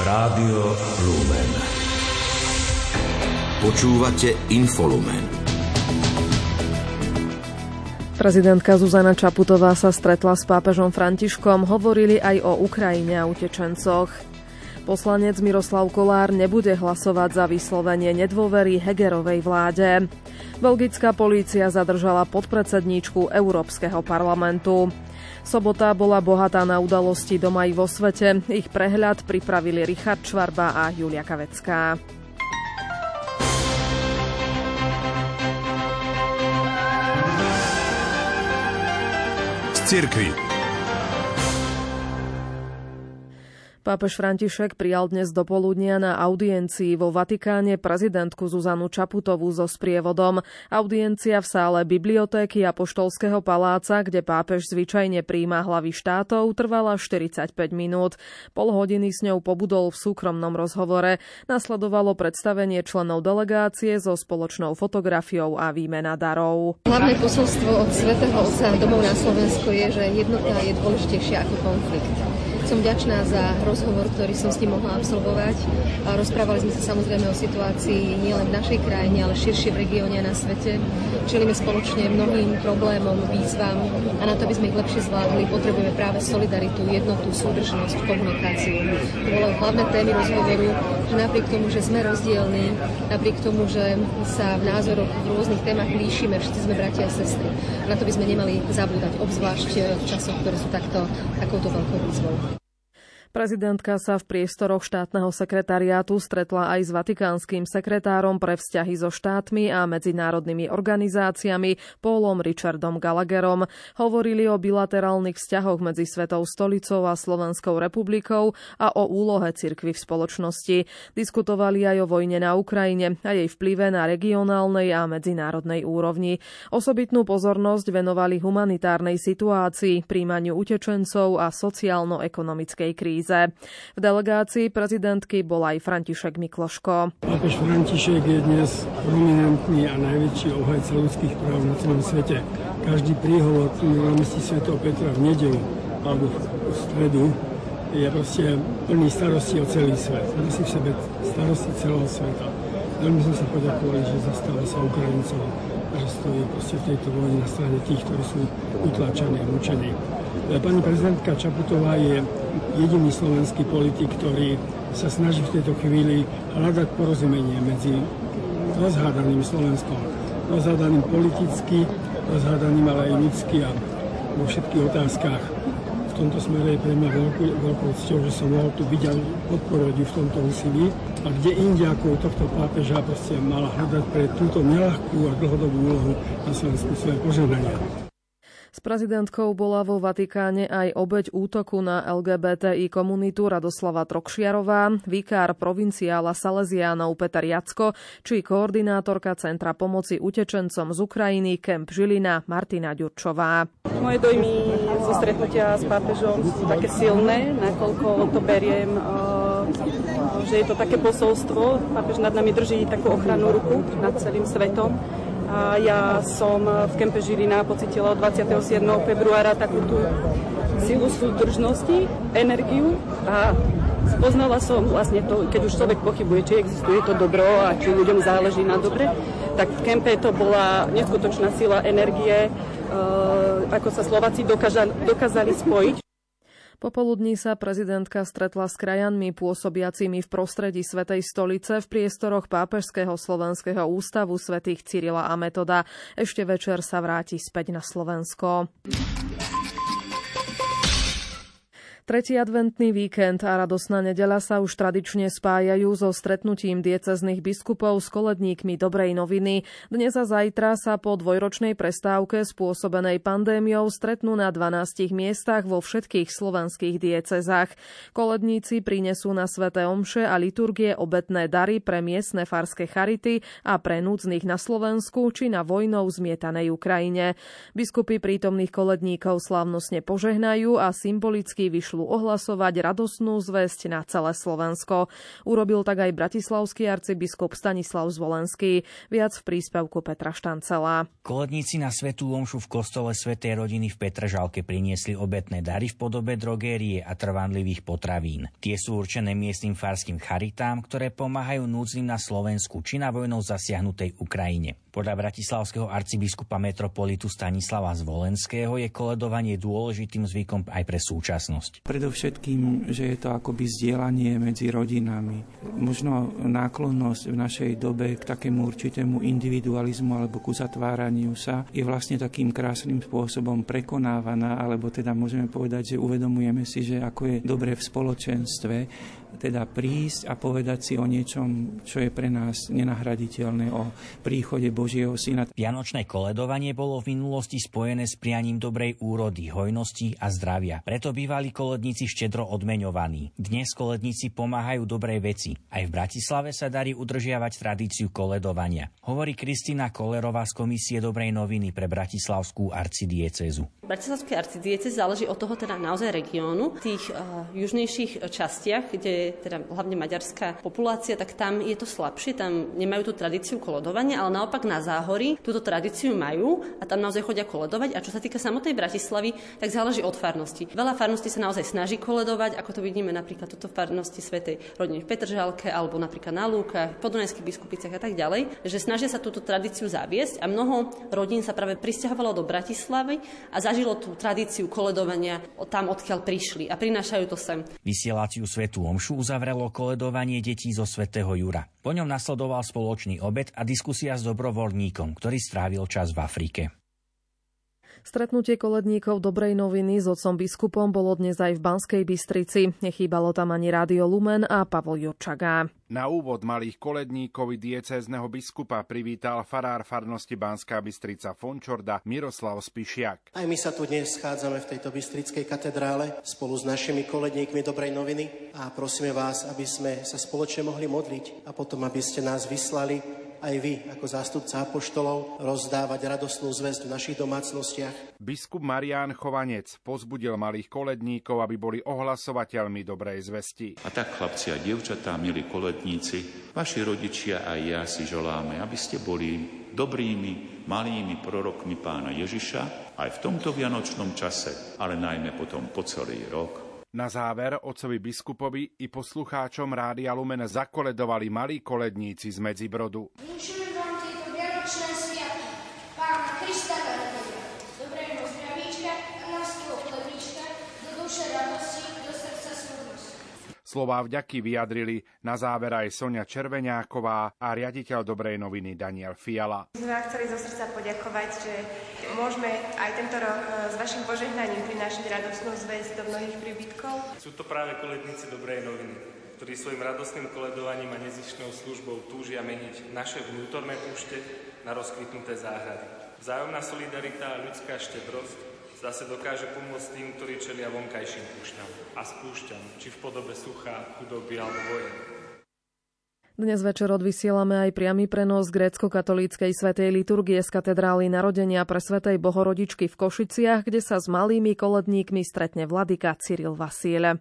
Rádio Lumen. Počúvate Infolumen. Prezidentka Zuzana Čaputová sa stretla s pápežom Františkom, hovorili aj o Ukrajine a utečencoch. Poslanec Miroslav Kolár nebude hlasovať za vyslovenie nedôvery Hegerovej vláde. Belgická polícia zadržala podpredsedníčku Európskeho parlamentu. Sobota bola bohatá na udalosti doma i vo svete. Ich prehľad pripravili Richard Čvarba a Julia Kavecká. cirkvi. Pápež František prijal dnes do poludnia na audiencii vo Vatikáne prezidentku Zuzanu Čaputovú so sprievodom. Audiencia v sále bibliotéky a poštolského paláca, kde pápež zvyčajne príjma hlavy štátov, trvala 45 minút. Pol hodiny s ňou pobudol v súkromnom rozhovore. Nasledovalo predstavenie členov delegácie so spoločnou fotografiou a výmena darov. Hlavné posolstvo od svätého Otca domov na Slovensko je, že jednota je dôležitejšia ako konflikt. Som vďačná za rozhovor, ktorý som s ním mohla absolvovať. Rozprávali sme sa samozrejme o situácii nielen v našej krajine, ale širšie v regióne a na svete. Čelíme spoločne mnohým problémom, výzvam a na to, aby sme ich lepšie zvládli, potrebujeme práve solidaritu, jednotu, súdržnosť, komunikáciu. To bolo hlavné témy rozhovoru, že napriek tomu, že sme rozdielni, napriek tomu, že sa v názoroch v rôznych témach líšime, všetci sme bratia a sestry. Na to by sme nemali zabúdať, obzvlášť v časoch, ktoré sú takto, takouto veľkou výzvou. Prezidentka sa v priestoroch štátneho sekretariátu stretla aj s vatikánskym sekretárom pre vzťahy so štátmi a medzinárodnými organizáciami Paulom Richardom Gallagherom. Hovorili o bilaterálnych vzťahoch medzi Svetou stolicou a Slovenskou republikou a o úlohe cirkvy v spoločnosti. Diskutovali aj o vojne na Ukrajine a jej vplyve na regionálnej a medzinárodnej úrovni. Osobitnú pozornosť venovali humanitárnej situácii, príjmaniu utečencov a sociálno-ekonomickej krízy kríze. V delegácii prezidentky bol aj František Mikloško. Pápež František je dnes prominentný a najväčší obhajca ľudských práv na celom svete. Každý príhovor na mesti Sv. Petra v nedelu alebo v stredu je proste plný starosti o celý svet. Nosí v sebe starosti celého sveta. Veľmi sme sa poďakovali, že zastáva sa Ukrajincov že stojí v tejto vojne na strane tých, ktorí sú utláčaní a mučení. Pani prezidentka Čaputová je jediný slovenský politik, ktorý sa snaží v tejto chvíli hľadať porozumenie medzi rozhádaným Slovenskom. Rozhádaným politicky, rozhádaným ale aj ľudsky a vo všetkých otázkach. V tomto smere je pre mňa veľkú, cťou, že som mohol tu byť a podporovať v tomto úsilí. A kde inde ako tohto pápeža proste mala hľadať pre túto nelahkú a dlhodobú úlohu na Slovensku svoje požehnania. Prezidentkou bola vo Vatikáne aj obeď útoku na LGBTI komunitu Radoslava Trokšiarová, vikár provinciála Salesiánov Peter Jacko, či koordinátorka Centra pomoci utečencom z Ukrajiny Kemp Žilina Martina Ďurčová. Moje dojmy zo stretnutia s pápežom sú také silné, nakoľko to beriem že je to také posolstvo. Pápež nad nami drží takú ochrannú ruku nad celým svetom a ja som v kempe Žilina pocitila od 27. februára takú tú silu súdržnosti, energiu a spoznala som vlastne to, keď už človek pochybuje, či existuje to dobro a či ľuďom záleží na dobre, tak v kempe to bola neskutočná sila energie, e, ako sa Slováci dokázali spojiť. Popoludní sa prezidentka stretla s krajanmi pôsobiacimi v prostredí Svetej stolice v priestoroch Pápežského slovenského ústavu svätých Cyrila a Metoda. Ešte večer sa vráti späť na Slovensko. Tretí adventný víkend a radosná nedela sa už tradične spájajú so stretnutím diecezných biskupov s koledníkmi dobrej noviny. Dnes a zajtra sa po dvojročnej prestávke spôsobenej pandémiou stretnú na 12 miestach vo všetkých slovanských diecezách. Koledníci prinesú na sveté omše a liturgie obetné dary pre miestne farské charity a pre núdznych na Slovensku či na vojnou zmietanej Ukrajine. Biskupy prítomných koledníkov slávnostne požehnajú a symbolicky vyšľú chcú ohlasovať radosnú zväzť na celé Slovensko. Urobil tak aj bratislavský arcibiskup Stanislav Zvolenský. Viac v príspevku Petra Štancela. Koledníci na Svetú Omšu v kostole Svetej rodiny v Petržalke priniesli obetné dary v podobe drogérie a trvanlivých potravín. Tie sú určené miestnym farským charitám, ktoré pomáhajú núdznym na Slovensku či na vojnou zasiahnutej Ukrajine. Podľa bratislavského arcibiskupa metropolitu Stanislava Zvolenského je koledovanie dôležitým zvykom aj pre súčasnosť. Predovšetkým, že je to akoby zdieľanie medzi rodinami. Možno náklonnosť v našej dobe k takému určitému individualizmu alebo k uzatváraniu sa je vlastne takým krásnym spôsobom prekonávaná, alebo teda môžeme povedať, že uvedomujeme si, že ako je dobre v spoločenstve, teda prísť a povedať si o niečom, čo je pre nás nenahraditeľné, o príchode Božieho Syna. Vianočné koledovanie bolo v minulosti spojené s prianím dobrej úrody, hojnosti a zdravia. Preto bývali koledníci štedro odmeňovaní. Dnes koledníci pomáhajú dobrej veci. Aj v Bratislave sa darí udržiavať tradíciu koledovania. Hovorí Kristina Kolerová z Komisie Dobrej noviny pre Bratislavskú arcidiecezu. Bratislavskej arcidiecezy záleží od toho teda naozaj regiónu. V tých uh, južnejších častiach, kde je teda hlavne maďarská populácia, tak tam je to slabšie, tam nemajú tú tradíciu koledovania, ale naopak na záhory túto tradíciu majú a tam naozaj chodia koledovať. A čo sa týka samotnej Bratislavy, tak záleží od farnosti. Veľa farností sa naozaj snaží koledovať, ako to vidíme napríklad toto farnosti Svetej rodiny v Petržalke alebo napríklad na Lúkach, v Podunajských biskupiciach a tak ďalej, že snažia sa túto tradíciu zaviesť a mnoho rodín sa práve pristahovalo do Bratislavy a zažilo tú tradíciu koledovania tam, odkiaľ prišli a prinášajú to sem. Vysielaciu Svetu Omšu uzavrelo koledovanie detí zo Svetého Jura. Po ňom nasledoval spoločný obed a diskusia s dobrovoľníkom, ktorý strávil čas v Afrike. Stretnutie koledníkov Dobrej noviny s otcom biskupom bolo dnes aj v Banskej Bystrici. Nechýbalo tam ani Rádio Lumen a Pavol Jurčagá. Na úvod malých koledníkov diecézneho biskupa privítal farár farnosti Banská Bystrica Fončorda Miroslav Spišiak. Aj my sa tu dnes schádzame v tejto Bystrickej katedrále spolu s našimi koledníkmi Dobrej noviny a prosíme vás, aby sme sa spoločne mohli modliť a potom, aby ste nás vyslali aj vy, ako zástupca apoštolov, rozdávať radosnú zväzť v našich domácnostiach. Biskup Marián Chovanec pozbudil malých koledníkov, aby boli ohlasovateľmi dobrej zvesti. A tak, chlapci a dievčatá, milí koledníci, vaši rodičia a ja si želáme, aby ste boli dobrými, malými prorokmi pána Ježiša aj v tomto vianočnom čase, ale najmä potom po celý rok na záver otcovi biskupovi i poslucháčom Rádia Lumen zakoledovali malí koledníci z Medzibrodu. Vinšujem vám tieto vianočné sviatky, pána Krista Narodenia, dobrého zdravíčka a nástupu chlebíčka, do duše radosti, do srdca súdnosti. Slová vďaky vyjadrili na záver aj Sonia Červeňáková a riaditeľ Dobrej noviny Daniel Fiala. Sme vám chceli zo srdca poďakovať, že môžeme aj tento rok e, s vašim požehnaním prinášať radosnú zväzť do mnohých príbytkov. Sú to práve koledníci dobrej noviny, ktorí svojim radostným koledovaním a nezišnou službou túžia meniť naše vnútorné púšte na rozkvitnuté záhrady. Vzájomná solidarita a ľudská štedrosť zase dokáže pomôcť tým, ktorí čelia vonkajším púšťam a spúšťam, či v podobe sucha, chudoby alebo vojen. Dnes večer odvysielame aj priamy prenos grécko-katolíckej svetej liturgie z katedrály narodenia pre svetej Bohorodičky v Košiciach, kde sa s malými koledníkmi stretne vladyka Cyril Vasiele.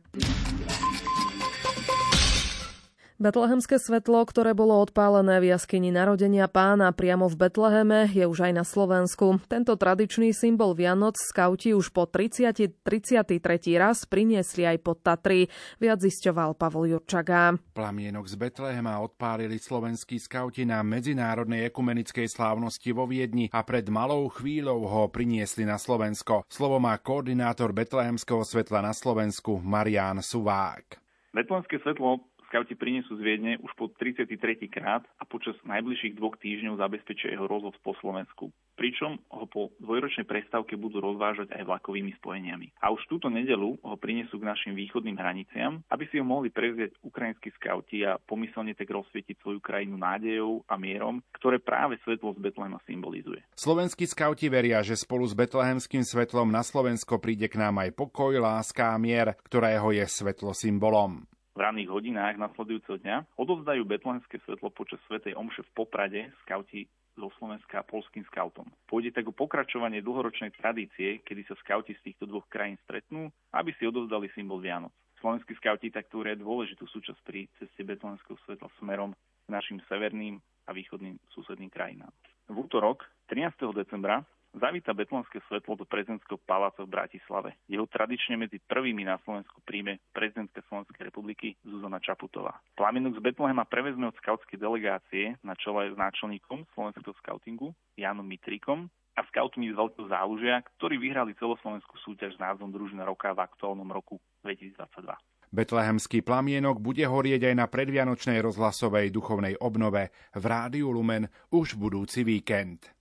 Betlehemské svetlo, ktoré bolo odpálené v jaskyni narodenia pána priamo v Betleheme, je už aj na Slovensku. Tento tradičný symbol Vianoc skauti už po 30, 33. raz priniesli aj pod Tatry. Viac zisťoval Pavol Jurčaga. Plamienok z Betlehema odpálili slovenskí skauti na medzinárodnej ekumenickej slávnosti vo Viedni a pred malou chvíľou ho priniesli na Slovensko. Slovo má koordinátor Betlehemského svetla na Slovensku Marián Suvák. Betlehemské svetlo Skauti prinesú z Viedne už po 33. krát a počas najbližších dvoch týždňov zabezpečia jeho rozhod po Slovensku. Pričom ho po dvojročnej prestávke budú rozvážať aj vlakovými spojeniami. A už túto nedelu ho prinesú k našim východným hraniciam, aby si ho mohli prevziať ukrajinskí skauti a pomyselne tak rozsvietiť svoju krajinu nádejou a mierom, ktoré práve svetlo z Betlehema symbolizuje. Slovenskí skauti veria, že spolu s betlehemským svetlom na Slovensko príde k nám aj pokoj, láska a mier, ktorého je svetlo symbolom v ranných hodinách nasledujúceho dňa odovzdajú betlehemské svetlo počas Svetej Omše v Poprade skauti zo Slovenska polským skautom. Pôjde tak o pokračovanie dlhoročnej tradície, kedy sa skauti z týchto dvoch krajín stretnú, aby si odovzdali symbol Vianoc. Slovenskí skauti tak tvoria dôležitú súčasť pri ceste betlehemského svetla smerom k našim severným a východným susedným krajinám. V útorok 13. decembra zavíta Betlenské svetlo do prezidentského paláca v Bratislave. Jeho tradične medzi prvými na Slovensku príjme prezidentka Slovenskej republiky Zuzana Čaputová. Plamienok z Betlehema prevezme od skautskej delegácie na čele s náčelníkom slovenského skautingu Janom Mitrikom a skautmi z Veľkého zálužia, ktorí vyhrali celoslovenskú súťaž s názvom Družina roka v aktuálnom roku 2022. Betlehemský plamienok bude horieť aj na predvianočnej rozhlasovej duchovnej obnove v Rádiu Lumen už budúci víkend.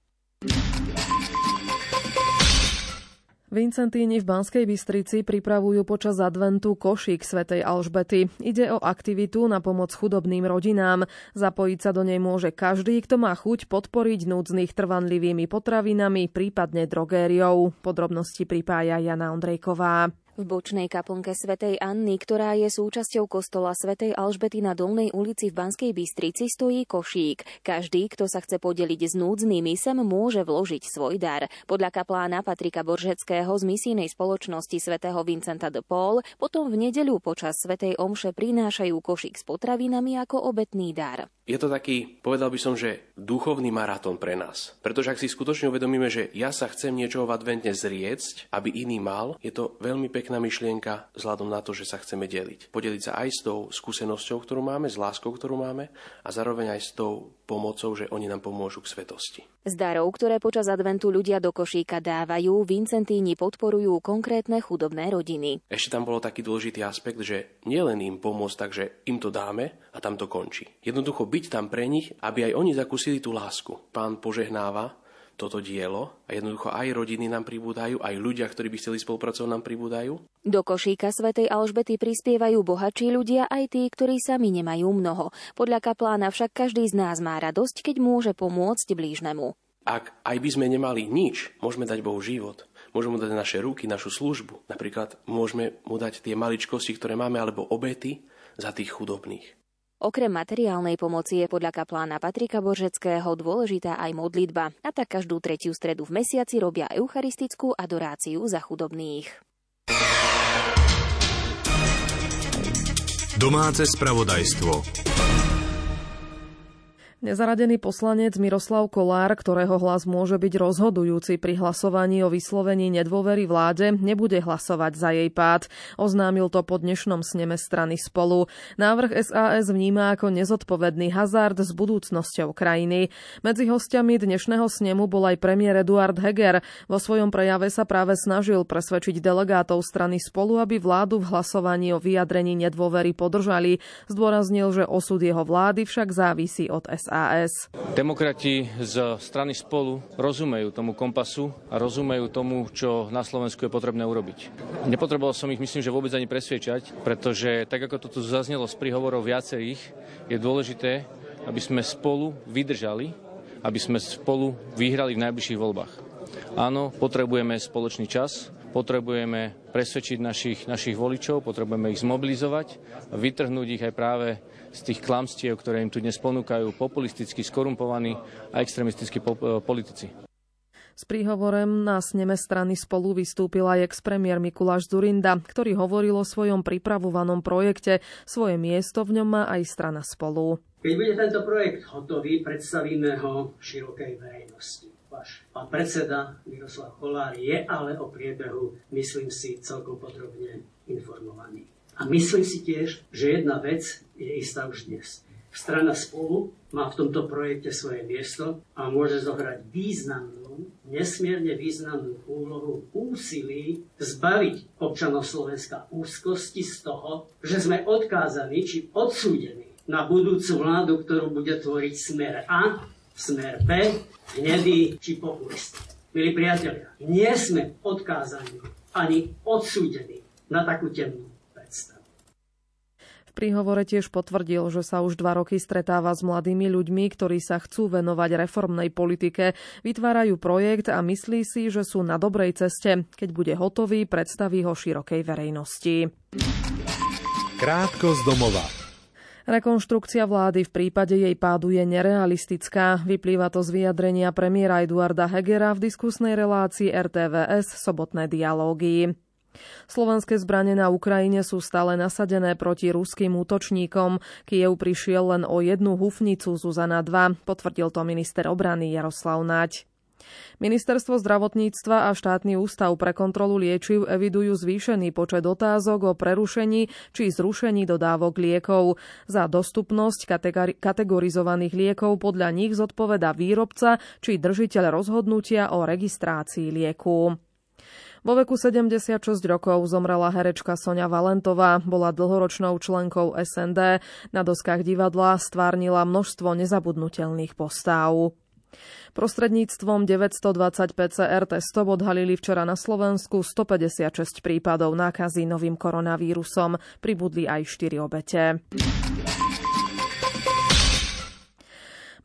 Vincentíni v Banskej Bystrici pripravujú počas adventu košík svätej Alžbety. Ide o aktivitu na pomoc chudobným rodinám. Zapojiť sa do nej môže každý, kto má chuť podporiť núdznych trvanlivými potravinami, prípadne drogériou. Podrobnosti pripája Jana Ondrejková. V bočnej kaplnke svätej Anny, ktorá je súčasťou kostola svätej Alžbety na Dolnej ulici v Banskej Bystrici, stojí košík. Každý, kto sa chce podeliť s núdznymi, sem môže vložiť svoj dar. Podľa kaplána Patrika Boržeckého z misijnej spoločnosti svätého Vincenta de Paul potom v nedeľu počas svätej omše prinášajú košík s potravinami ako obetný dar. Je to taký, povedal by som, že duchovný maratón pre nás. Pretože ak si skutočne uvedomíme, že ja sa chcem niečoho v adventne zriecť, aby iný mal, je to veľmi pekná myšlienka vzhľadom na to, že sa chceme deliť. Podeliť sa aj s tou skúsenosťou, ktorú máme, s láskou, ktorú máme a zároveň aj s tou pomocou, že oni nám pomôžu k svetosti. Z darov, ktoré počas adventu ľudia do košíka dávajú, Vincentíni podporujú konkrétne chudobné rodiny. Ešte tam bolo taký dôležitý aspekt, že nielen im pomôcť, takže im to dáme a tam to končí. Jednoducho byť tam pre nich, aby aj oni zakúsili tú lásku. Pán požehnáva toto dielo a jednoducho aj rodiny nám pribúdajú, aj ľudia, ktorí by chceli spolupracovať, nám pribúdajú. Do košíka svätej Alžbety prispievajú bohatší ľudia aj tí, ktorí sami nemajú mnoho. Podľa kaplána však každý z nás má radosť, keď môže pomôcť blížnemu. Ak aj by sme nemali nič, môžeme dať Bohu život. Môžeme mu dať naše ruky, našu službu. Napríklad môžeme mu dať tie maličkosti, ktoré máme, alebo obety za tých chudobných. Okrem materiálnej pomoci je podľa kaplána Patrika Boržeckého dôležitá aj modlitba. A tak každú tretiu stredu v mesiaci robia eucharistickú adoráciu za chudobných. Domáce spravodajstvo. Nezaradený poslanec Miroslav Kolár, ktorého hlas môže byť rozhodujúci pri hlasovaní o vyslovení nedôvery vláde, nebude hlasovať za jej pád. Oznámil to po dnešnom sneme strany spolu. Návrh SAS vníma ako nezodpovedný hazard s budúcnosťou krajiny. Medzi hostiami dnešného snemu bol aj premiér Eduard Heger. Vo svojom prejave sa práve snažil presvedčiť delegátov strany spolu, aby vládu v hlasovaní o vyjadrení nedôvery podržali. Zdôraznil, že osud jeho vlády však závisí od SAS. SAS. Demokrati z strany spolu rozumejú tomu kompasu a rozumejú tomu, čo na Slovensku je potrebné urobiť. Nepotreboval som ich, myslím, že vôbec ani presviečať, pretože tak ako to tu zaznelo z príhovorov viacerých, je dôležité, aby sme spolu vydržali, aby sme spolu vyhrali v najbližších voľbách. Áno, potrebujeme spoločný čas, potrebujeme presvedčiť našich, našich voličov, potrebujeme ich zmobilizovať vytrhnúť ich aj práve z tých klamstiev, ktoré im tu dnes ponúkajú populisticky skorumpovaní a extremistickí po- politici. S príhovorem na sneme strany spolu vystúpil aj ex-premiér Mikuláš Zurinda, ktorý hovoril o svojom pripravovanom projekte. Svoje miesto v ňom má aj strana spolu. Keď bude tento projekt hotový, predstavíme ho širokej verejnosti. Váš pán predseda Miroslav Kolár je ale o priebehu, myslím si, celkom podrobne informovaný. A myslím si tiež, že jedna vec je istá už dnes. Strana spolu má v tomto projekte svoje miesto a môže zohrať významnú, nesmierne významnú úlohu úsilí zbaviť občanov Slovenska úzkosti z toho, že sme odkázaní či odsúdení na budúcu vládu, ktorú bude tvoriť smer A, smer B, hnedý či populist. Milí priatelia, nie sme odkázaní ani odsúdení na takú temnú príhovore tiež potvrdil, že sa už dva roky stretáva s mladými ľuďmi, ktorí sa chcú venovať reformnej politike, vytvárajú projekt a myslí si, že sú na dobrej ceste. Keď bude hotový, predstaví ho širokej verejnosti. Krátko z domova. Rekonštrukcia vlády v prípade jej pádu je nerealistická. Vyplýva to z vyjadrenia premiéra Eduarda Hegera v diskusnej relácii RTVS Sobotné dialógy. Slovenské zbranie na Ukrajine sú stále nasadené proti ruským útočníkom. Kiev prišiel len o jednu hufnicu Zuzana 2, potvrdil to minister obrany Jaroslav Naď. Ministerstvo zdravotníctva a štátny ústav pre kontrolu liečiv evidujú zvýšený počet otázok o prerušení či zrušení dodávok liekov. Za dostupnosť kategorizovaných liekov podľa nich zodpoveda výrobca či držiteľ rozhodnutia o registrácii lieku. Vo veku 76 rokov zomrela herečka Sonia Valentová, bola dlhoročnou členkou SND, na doskách divadla stvárnila množstvo nezabudnutelných postáv. Prostredníctvom 920 PCR testov odhalili včera na Slovensku 156 prípadov nákazy novým koronavírusom. Pribudli aj 4 obete.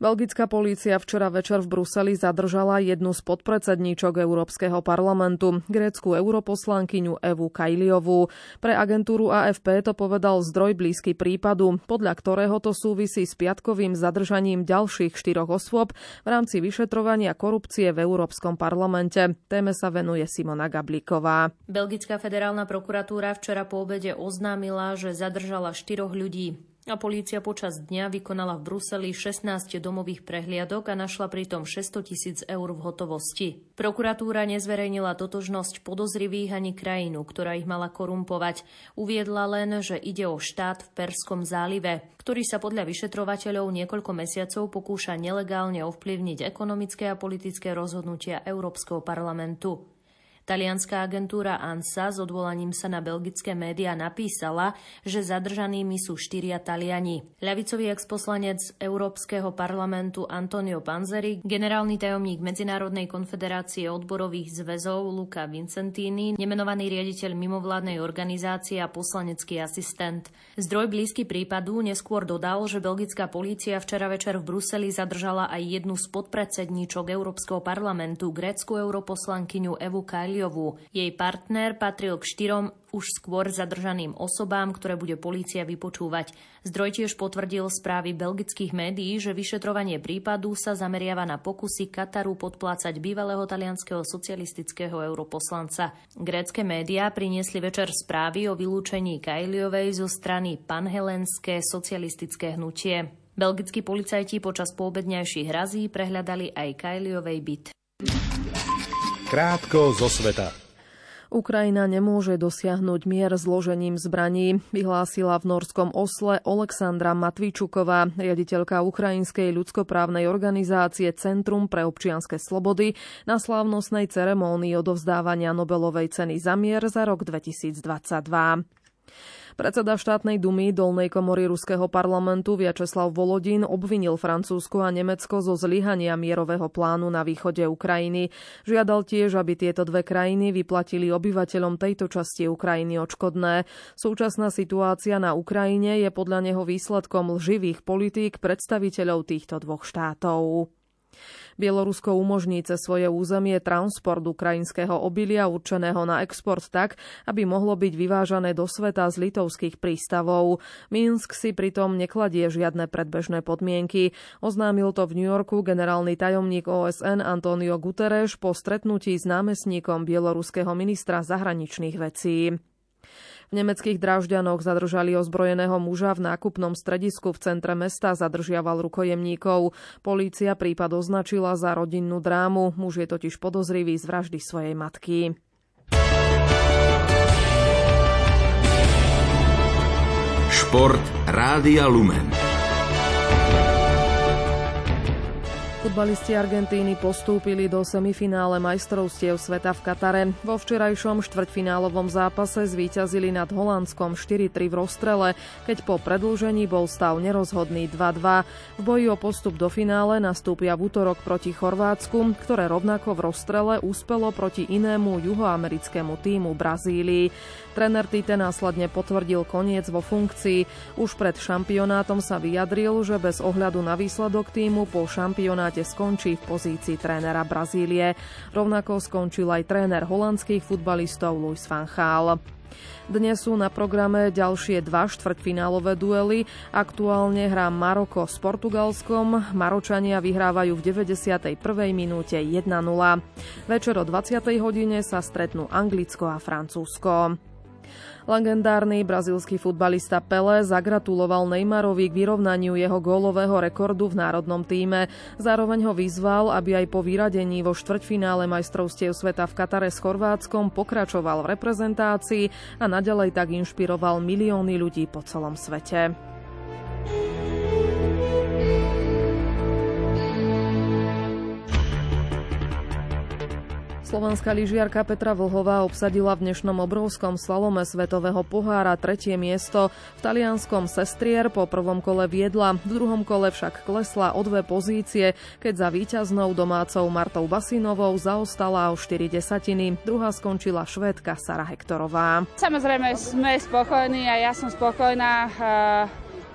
Belgická polícia včera večer v Bruseli zadržala jednu z podpredsedníčok Európskeho parlamentu, grécku europoslankyňu Evu Kajliovú. Pre agentúru AFP to povedal zdroj blízky prípadu, podľa ktorého to súvisí s piatkovým zadržaním ďalších štyroch osôb v rámci vyšetrovania korupcie v Európskom parlamente. Téme sa venuje Simona Gablíková. Belgická federálna prokuratúra včera po obede oznámila, že zadržala štyroch ľudí a polícia počas dňa vykonala v Bruseli 16 domových prehliadok a našla pritom 600 tisíc eur v hotovosti. Prokuratúra nezverejnila totožnosť podozrivých ani krajinu, ktorá ich mala korumpovať. Uviedla len, že ide o štát v Perskom zálive, ktorý sa podľa vyšetrovateľov niekoľko mesiacov pokúša nelegálne ovplyvniť ekonomické a politické rozhodnutia Európskeho parlamentu. Talianská agentúra ANSA s odvolaním sa na belgické médiá napísala, že zadržanými sú štyria Taliani. Ľavicový exposlanec Európskeho parlamentu Antonio Panzeri, generálny tajomník Medzinárodnej konfederácie odborových zväzov Luca Vincentini, nemenovaný riaditeľ mimovládnej organizácie a poslanecký asistent. Zdroj blízky prípadu neskôr dodal, že belgická polícia včera večer v Bruseli zadržala aj jednu z podpredsedníčok Európskeho parlamentu, grécku europoslankyňu Evu Kajli Valiovú. Jej partner patril k štyrom už skôr zadržaným osobám, ktoré bude polícia vypočúvať. Zdroj tiež potvrdil správy belgických médií, že vyšetrovanie prípadu sa zameriava na pokusy Kataru podplácať bývalého talianského socialistického europoslanca. Grécké médiá priniesli večer správy o vylúčení Kajliovej zo strany panhelenské socialistické hnutie. Belgickí policajti počas poobedňajších razí prehľadali aj Kajliovej byt. Krátko zo sveta. Ukrajina nemôže dosiahnuť mier zložením zbraní, vyhlásila v norskom Osle Oleksandra Matvičuková, riaditeľka ukrajinskej ľudskoprávnej organizácie Centrum pre občianske slobody na slávnostnej ceremónii odovzdávania Nobelovej ceny za mier za rok 2022. Predseda štátnej dumy dolnej komory ruského parlamentu Viačeslav Volodin obvinil Francúzsko a Nemecko zo zlyhania mierového plánu na východe Ukrajiny. Žiadal tiež, aby tieto dve krajiny vyplatili obyvateľom tejto časti Ukrajiny odškodné. Súčasná situácia na Ukrajine je podľa neho výsledkom lživých politík predstaviteľov týchto dvoch štátov. Bielorusko umožní cez svoje územie transport ukrajinského obilia určeného na export tak, aby mohlo byť vyvážané do sveta z litovských prístavov. Minsk si pritom nekladie žiadne predbežné podmienky. Oznámil to v New Yorku generálny tajomník OSN Antonio Guterres po stretnutí s námestníkom bieloruského ministra zahraničných vecí. V nemeckých Drážďanoch zadržali ozbrojeného muža v nákupnom stredisku v centre mesta, zadržiaval rukojemníkov. Polícia prípad označila za rodinnú drámu. Muž je totiž podozrivý z vraždy svojej matky. Šport Rádia Lumen. Futbalisti Argentíny postúpili do semifinále majstrovstiev sveta v Katare. Vo včerajšom štvrťfinálovom zápase zvíťazili nad Holandskom 4-3 v rozstrele, keď po predlžení bol stav nerozhodný 2-2. V boji o postup do finále nastúpia v útorok proti Chorvátsku, ktoré rovnako v rozstrele úspelo proti inému juhoamerickému týmu Brazílii. Trener Tite následne potvrdil koniec vo funkcii. Už pred šampionátom sa vyjadril, že bez ohľadu na výsledok týmu po šampionáte rade skončí v pozícii trénera Brazílie. Rovnako skončil aj tréner holandských futbalistov Luis van Gaal. Dnes sú na programe ďalšie dva štvrťfinálové duely. Aktuálne hrá Maroko s Portugalskom. Maročania vyhrávajú v 91. minúte 1-0. Večer o 20. hodine sa stretnú Anglicko a Francúzsko. Legendárny brazílsky futbalista Pele zagratuloval Neymarovi k vyrovnaniu jeho gólového rekordu v národnom týme. Zároveň ho vyzval, aby aj po vyradení vo štvrťfinále majstrovstiev sveta v Katare s Chorvátskom pokračoval v reprezentácii a nadalej tak inšpiroval milióny ľudí po celom svete. Slovenská lyžiarka Petra Vlhová obsadila v dnešnom obrovskom slalome Svetového pohára tretie miesto. V talianskom Sestrier po prvom kole viedla, v druhom kole však klesla o dve pozície, keď za víťaznou domácou Martou Basinovou zaostala o 4 desatiny. Druhá skončila švédka Sara Hektorová. Samozrejme sme spokojní a ja som spokojná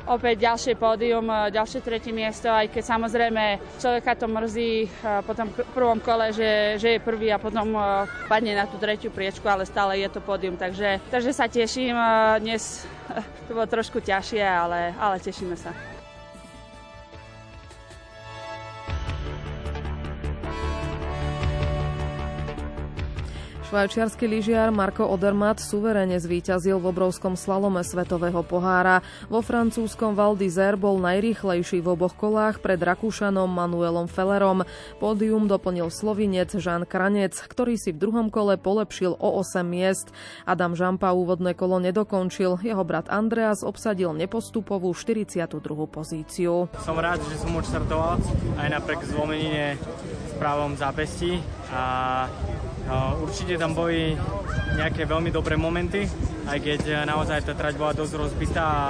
opäť ďalšie pódium, e, ďalšie tretie miesto, aj keď samozrejme človeka to mrzí e, po tom prvom kole, že, že je prvý a potom e, padne na tú tretiu priečku, ale stále je to pódium, takže, takže sa teším. Dnes to bolo trošku ťažšie, ale, ale tešíme sa. Švajčiarsky lyžiar Marko Odermatt suverene zvíťazil v obrovskom slalome Svetového pohára. Vo francúzskom Val d'Isère bol najrýchlejší v oboch kolách pred Rakúšanom Manuelom Fellerom. Pódium doplnil slovinec Žan Kranec, ktorý si v druhom kole polepšil o 8 miest. Adam Žampa úvodné kolo nedokončil. Jeho brat Andreas obsadil nepostupovú 42. pozíciu. Som rád, že som odštartoval aj napriek zlomenine v pravom zápesti a Určite tam boli nejaké veľmi dobré momenty, aj keď eh, naozaj tá trať bola dosť rozbitá a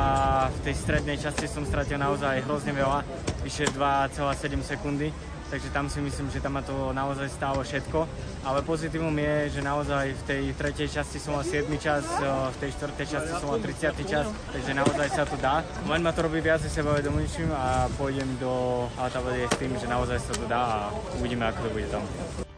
v tej strednej časti som stratil naozaj hrozne veľa, vyše 2,7 sekundy. Takže tam si myslím, že tam ma to naozaj stálo všetko. Ale pozitívum je, že naozaj v tej tretej časti som mal 7 čas, eh, v tej štvrtej časti som mal 30 čas, takže naozaj sa to dá. Len ma to robí viac sebavedomejším a pôjdem do Altavadie s tým, že naozaj sa to dá a uvidíme, ako to bude tam.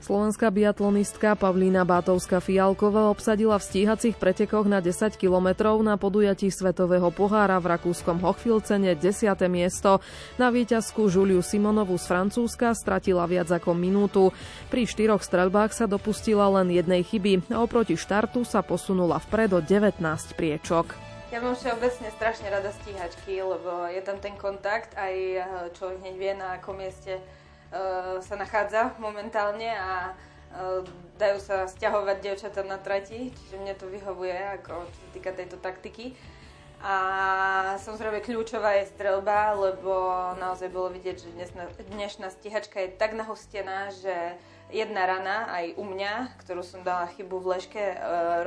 Slovenská biatlonistka Pavlína Bátovská-Fialková obsadila v stíhacích pretekoch na 10 kilometrov na podujatí Svetového pohára v rakúskom Hochfilcene 10. miesto. Na víťazku Žuliu Simonovu z Francúzska stratila viac ako minútu. Pri štyroch streľbách sa dopustila len jednej chyby a oproti štartu sa posunula vpred o 19 priečok. Ja mám všeobecne strašne rada stíhačky, lebo je tam ten kontakt, aj eh, človek hneď vie na akom mieste sa nachádza momentálne a eh, dajú sa stiahovať dievčatá na trati, čiže mne to vyhovuje, ako čo sa týka tejto taktiky. A samozrejme kľúčová je strelba, lebo naozaj bolo vidieť, že dnesná, dnešná stíhačka je tak nahustená, že jedna rana aj u mňa, ktorú som dala chybu v leške, e,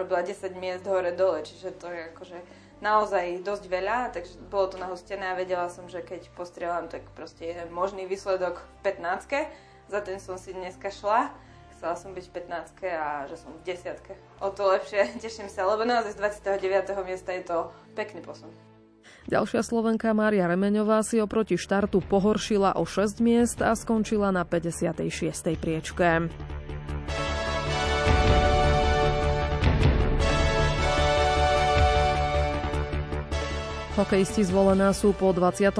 robila 10 miest hore-dole, čiže to je akože naozaj dosť veľa, takže bolo to nahustené a vedela som, že keď postrieľam, tak proste je možný výsledok v 15 Za ten som si dneska šla. Chcela som byť v 15 a že som v 10 O to lepšie, teším sa, lebo naozaj z 29. miesta je to pekný posun. Ďalšia Slovenka Mária Remeňová si oproti štartu pohoršila o 6 miest a skončila na 56. priečke. Hokejisti zvolená sú po 24.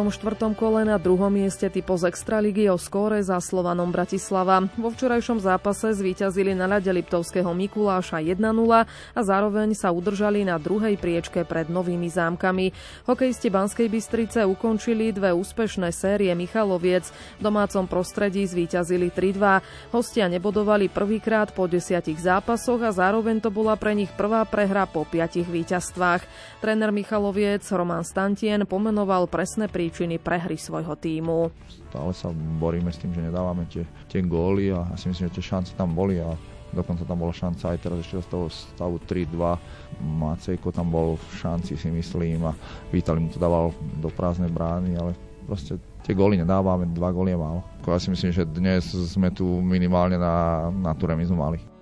kole na druhom mieste typo z Extraligy o skóre za Slovanom Bratislava. Vo včerajšom zápase zvíťazili na ľade Liptovského Mikuláša 1-0 a zároveň sa udržali na druhej priečke pred novými zámkami. Hokejisti Banskej Bystrice ukončili dve úspešné série Michaloviec. V domácom prostredí zvíťazili 3-2. Hostia nebodovali prvýkrát po desiatich zápasoch a zároveň to bola pre nich prvá prehra po piatich víťazstvách. Tréner Michaloviec Roman Stantien pomenoval presné príčiny prehry svojho týmu. Stále sa boríme s tým, že nedávame tie, tie góly a ja si myslím, že tie šance tam boli a dokonca tam bola šanca aj teraz ešte z toho stavu 3-2. Macejko tam bol v šanci si myslím a Vítali mu to dával do prázdnej brány, ale proste tie góly nedávame, dva góly je málo. Ja si myslím, že dnes sme tu minimálne na, na tú remizu mali.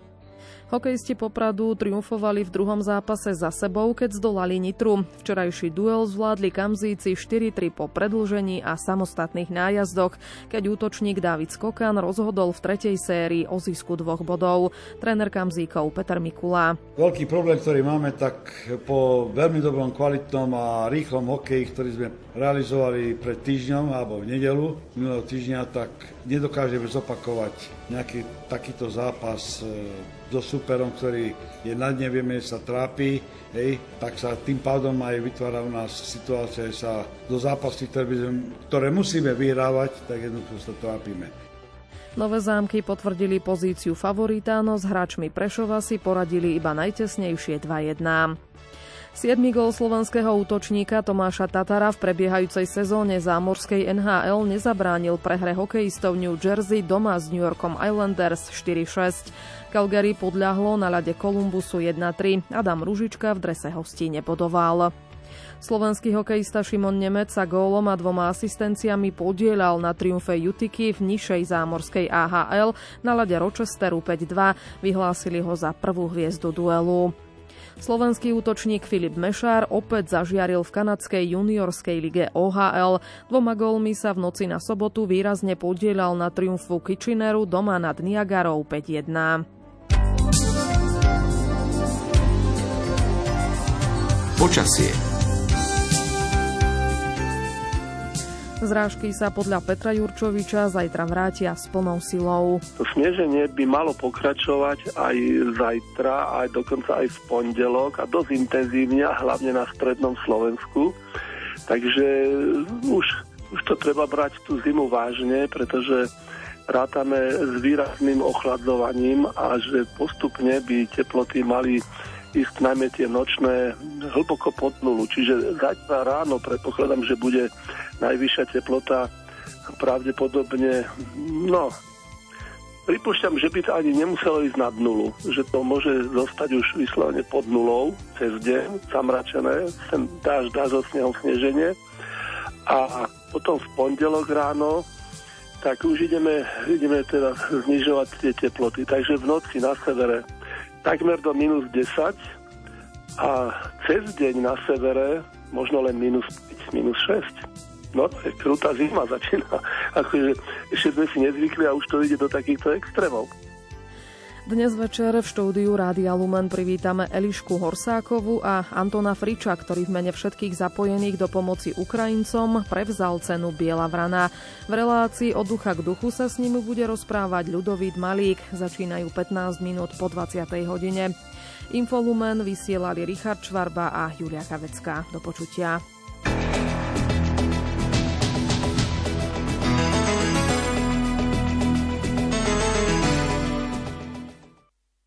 Hokejisti Popradu triumfovali v druhom zápase za sebou, keď zdolali Nitru. Včerajší duel zvládli Kamzíci 4-3 po predlžení a samostatných nájazdoch, keď útočník David Skokan rozhodol v tretej sérii o zisku dvoch bodov. Tréner Kamzíkov Peter Mikula. Veľký problém, ktorý máme, tak po veľmi dobrom, kvalitnom a rýchlom hokeji, ktorý sme realizovali pred týždňom alebo v nedelu minulého týždňa, tak nedokážeme zopakovať nejaký takýto zápas e, so superom, ktorý je na dne, vieme, sa trápi, hej, tak sa tým pádom aj vytvára u nás situácia, že sa do zápasy, ktoré, ktoré musíme vyhrávať, tak jednoducho sa trápime. Nové zámky potvrdili pozíciu favorita, no s hráčmi Prešova si poradili iba najtesnejšie 2-1. 7. gol slovenského útočníka Tomáša Tatara v prebiehajúcej sezóne zámorskej NHL nezabránil prehre hokejistov New Jersey doma s New Yorkom Islanders 4-6. Calgary podľahlo na ľade Kolumbusu 1-3. Adam Ružička v drese hostí nepodoval. Slovenský hokejista Šimon Nemec sa gólom a dvoma asistenciami podielal na triumfe Jutiky v nižšej zámorskej AHL na lade Rochesteru 5-2. Vyhlásili ho za prvú hviezdu duelu. Slovenský útočník Filip Mešár opäť zažiaril v kanadskej juniorskej lige OHL. Dvoma gólmi sa v noci na sobotu výrazne podielal na triumfu Kitcheneru doma nad Niagarou 5-1. Počasie Zrážky sa podľa Petra Jurčoviča zajtra vrátia s plnou silou. To sneženie by malo pokračovať aj zajtra, aj dokonca aj v pondelok a dosť intenzívne, hlavne na strednom Slovensku. Takže už, už to treba brať tú zimu vážne, pretože rátame s výrazným ochladzovaním a že postupne by teploty mali ísť najmä tie nočné hlboko pod nulu. Čiže zajtra ráno predpokladám, že bude najvyššia teplota pravdepodobne, no, pripúšťam, že by to ani nemuselo ísť nad nulu, že to môže zostať už vyslovene pod nulou cez deň, zamračené, ten dáž, dá zo snehom sneženie a potom v pondelok ráno tak už ideme, ideme teda znižovať tie teploty. Takže v noci na severe takmer do minus 10 a cez deň na severe možno len minus 5, minus 6. No to je krutá zima začína. Akože ešte sme si nezvykli a už to ide do takýchto extrémov. Dnes večer v štúdiu Rádia Lumen privítame Elišku Horsákovu a Antona Friča, ktorý v mene všetkých zapojených do pomoci Ukrajincom prevzal cenu Biela vrana. V relácii od ducha k duchu sa s ním bude rozprávať Ľudovít Malík. Začínajú 15 minút po 20. hodine. Infolumen vysielali Richard Čvarba a Julia Kavecká. Do počutia.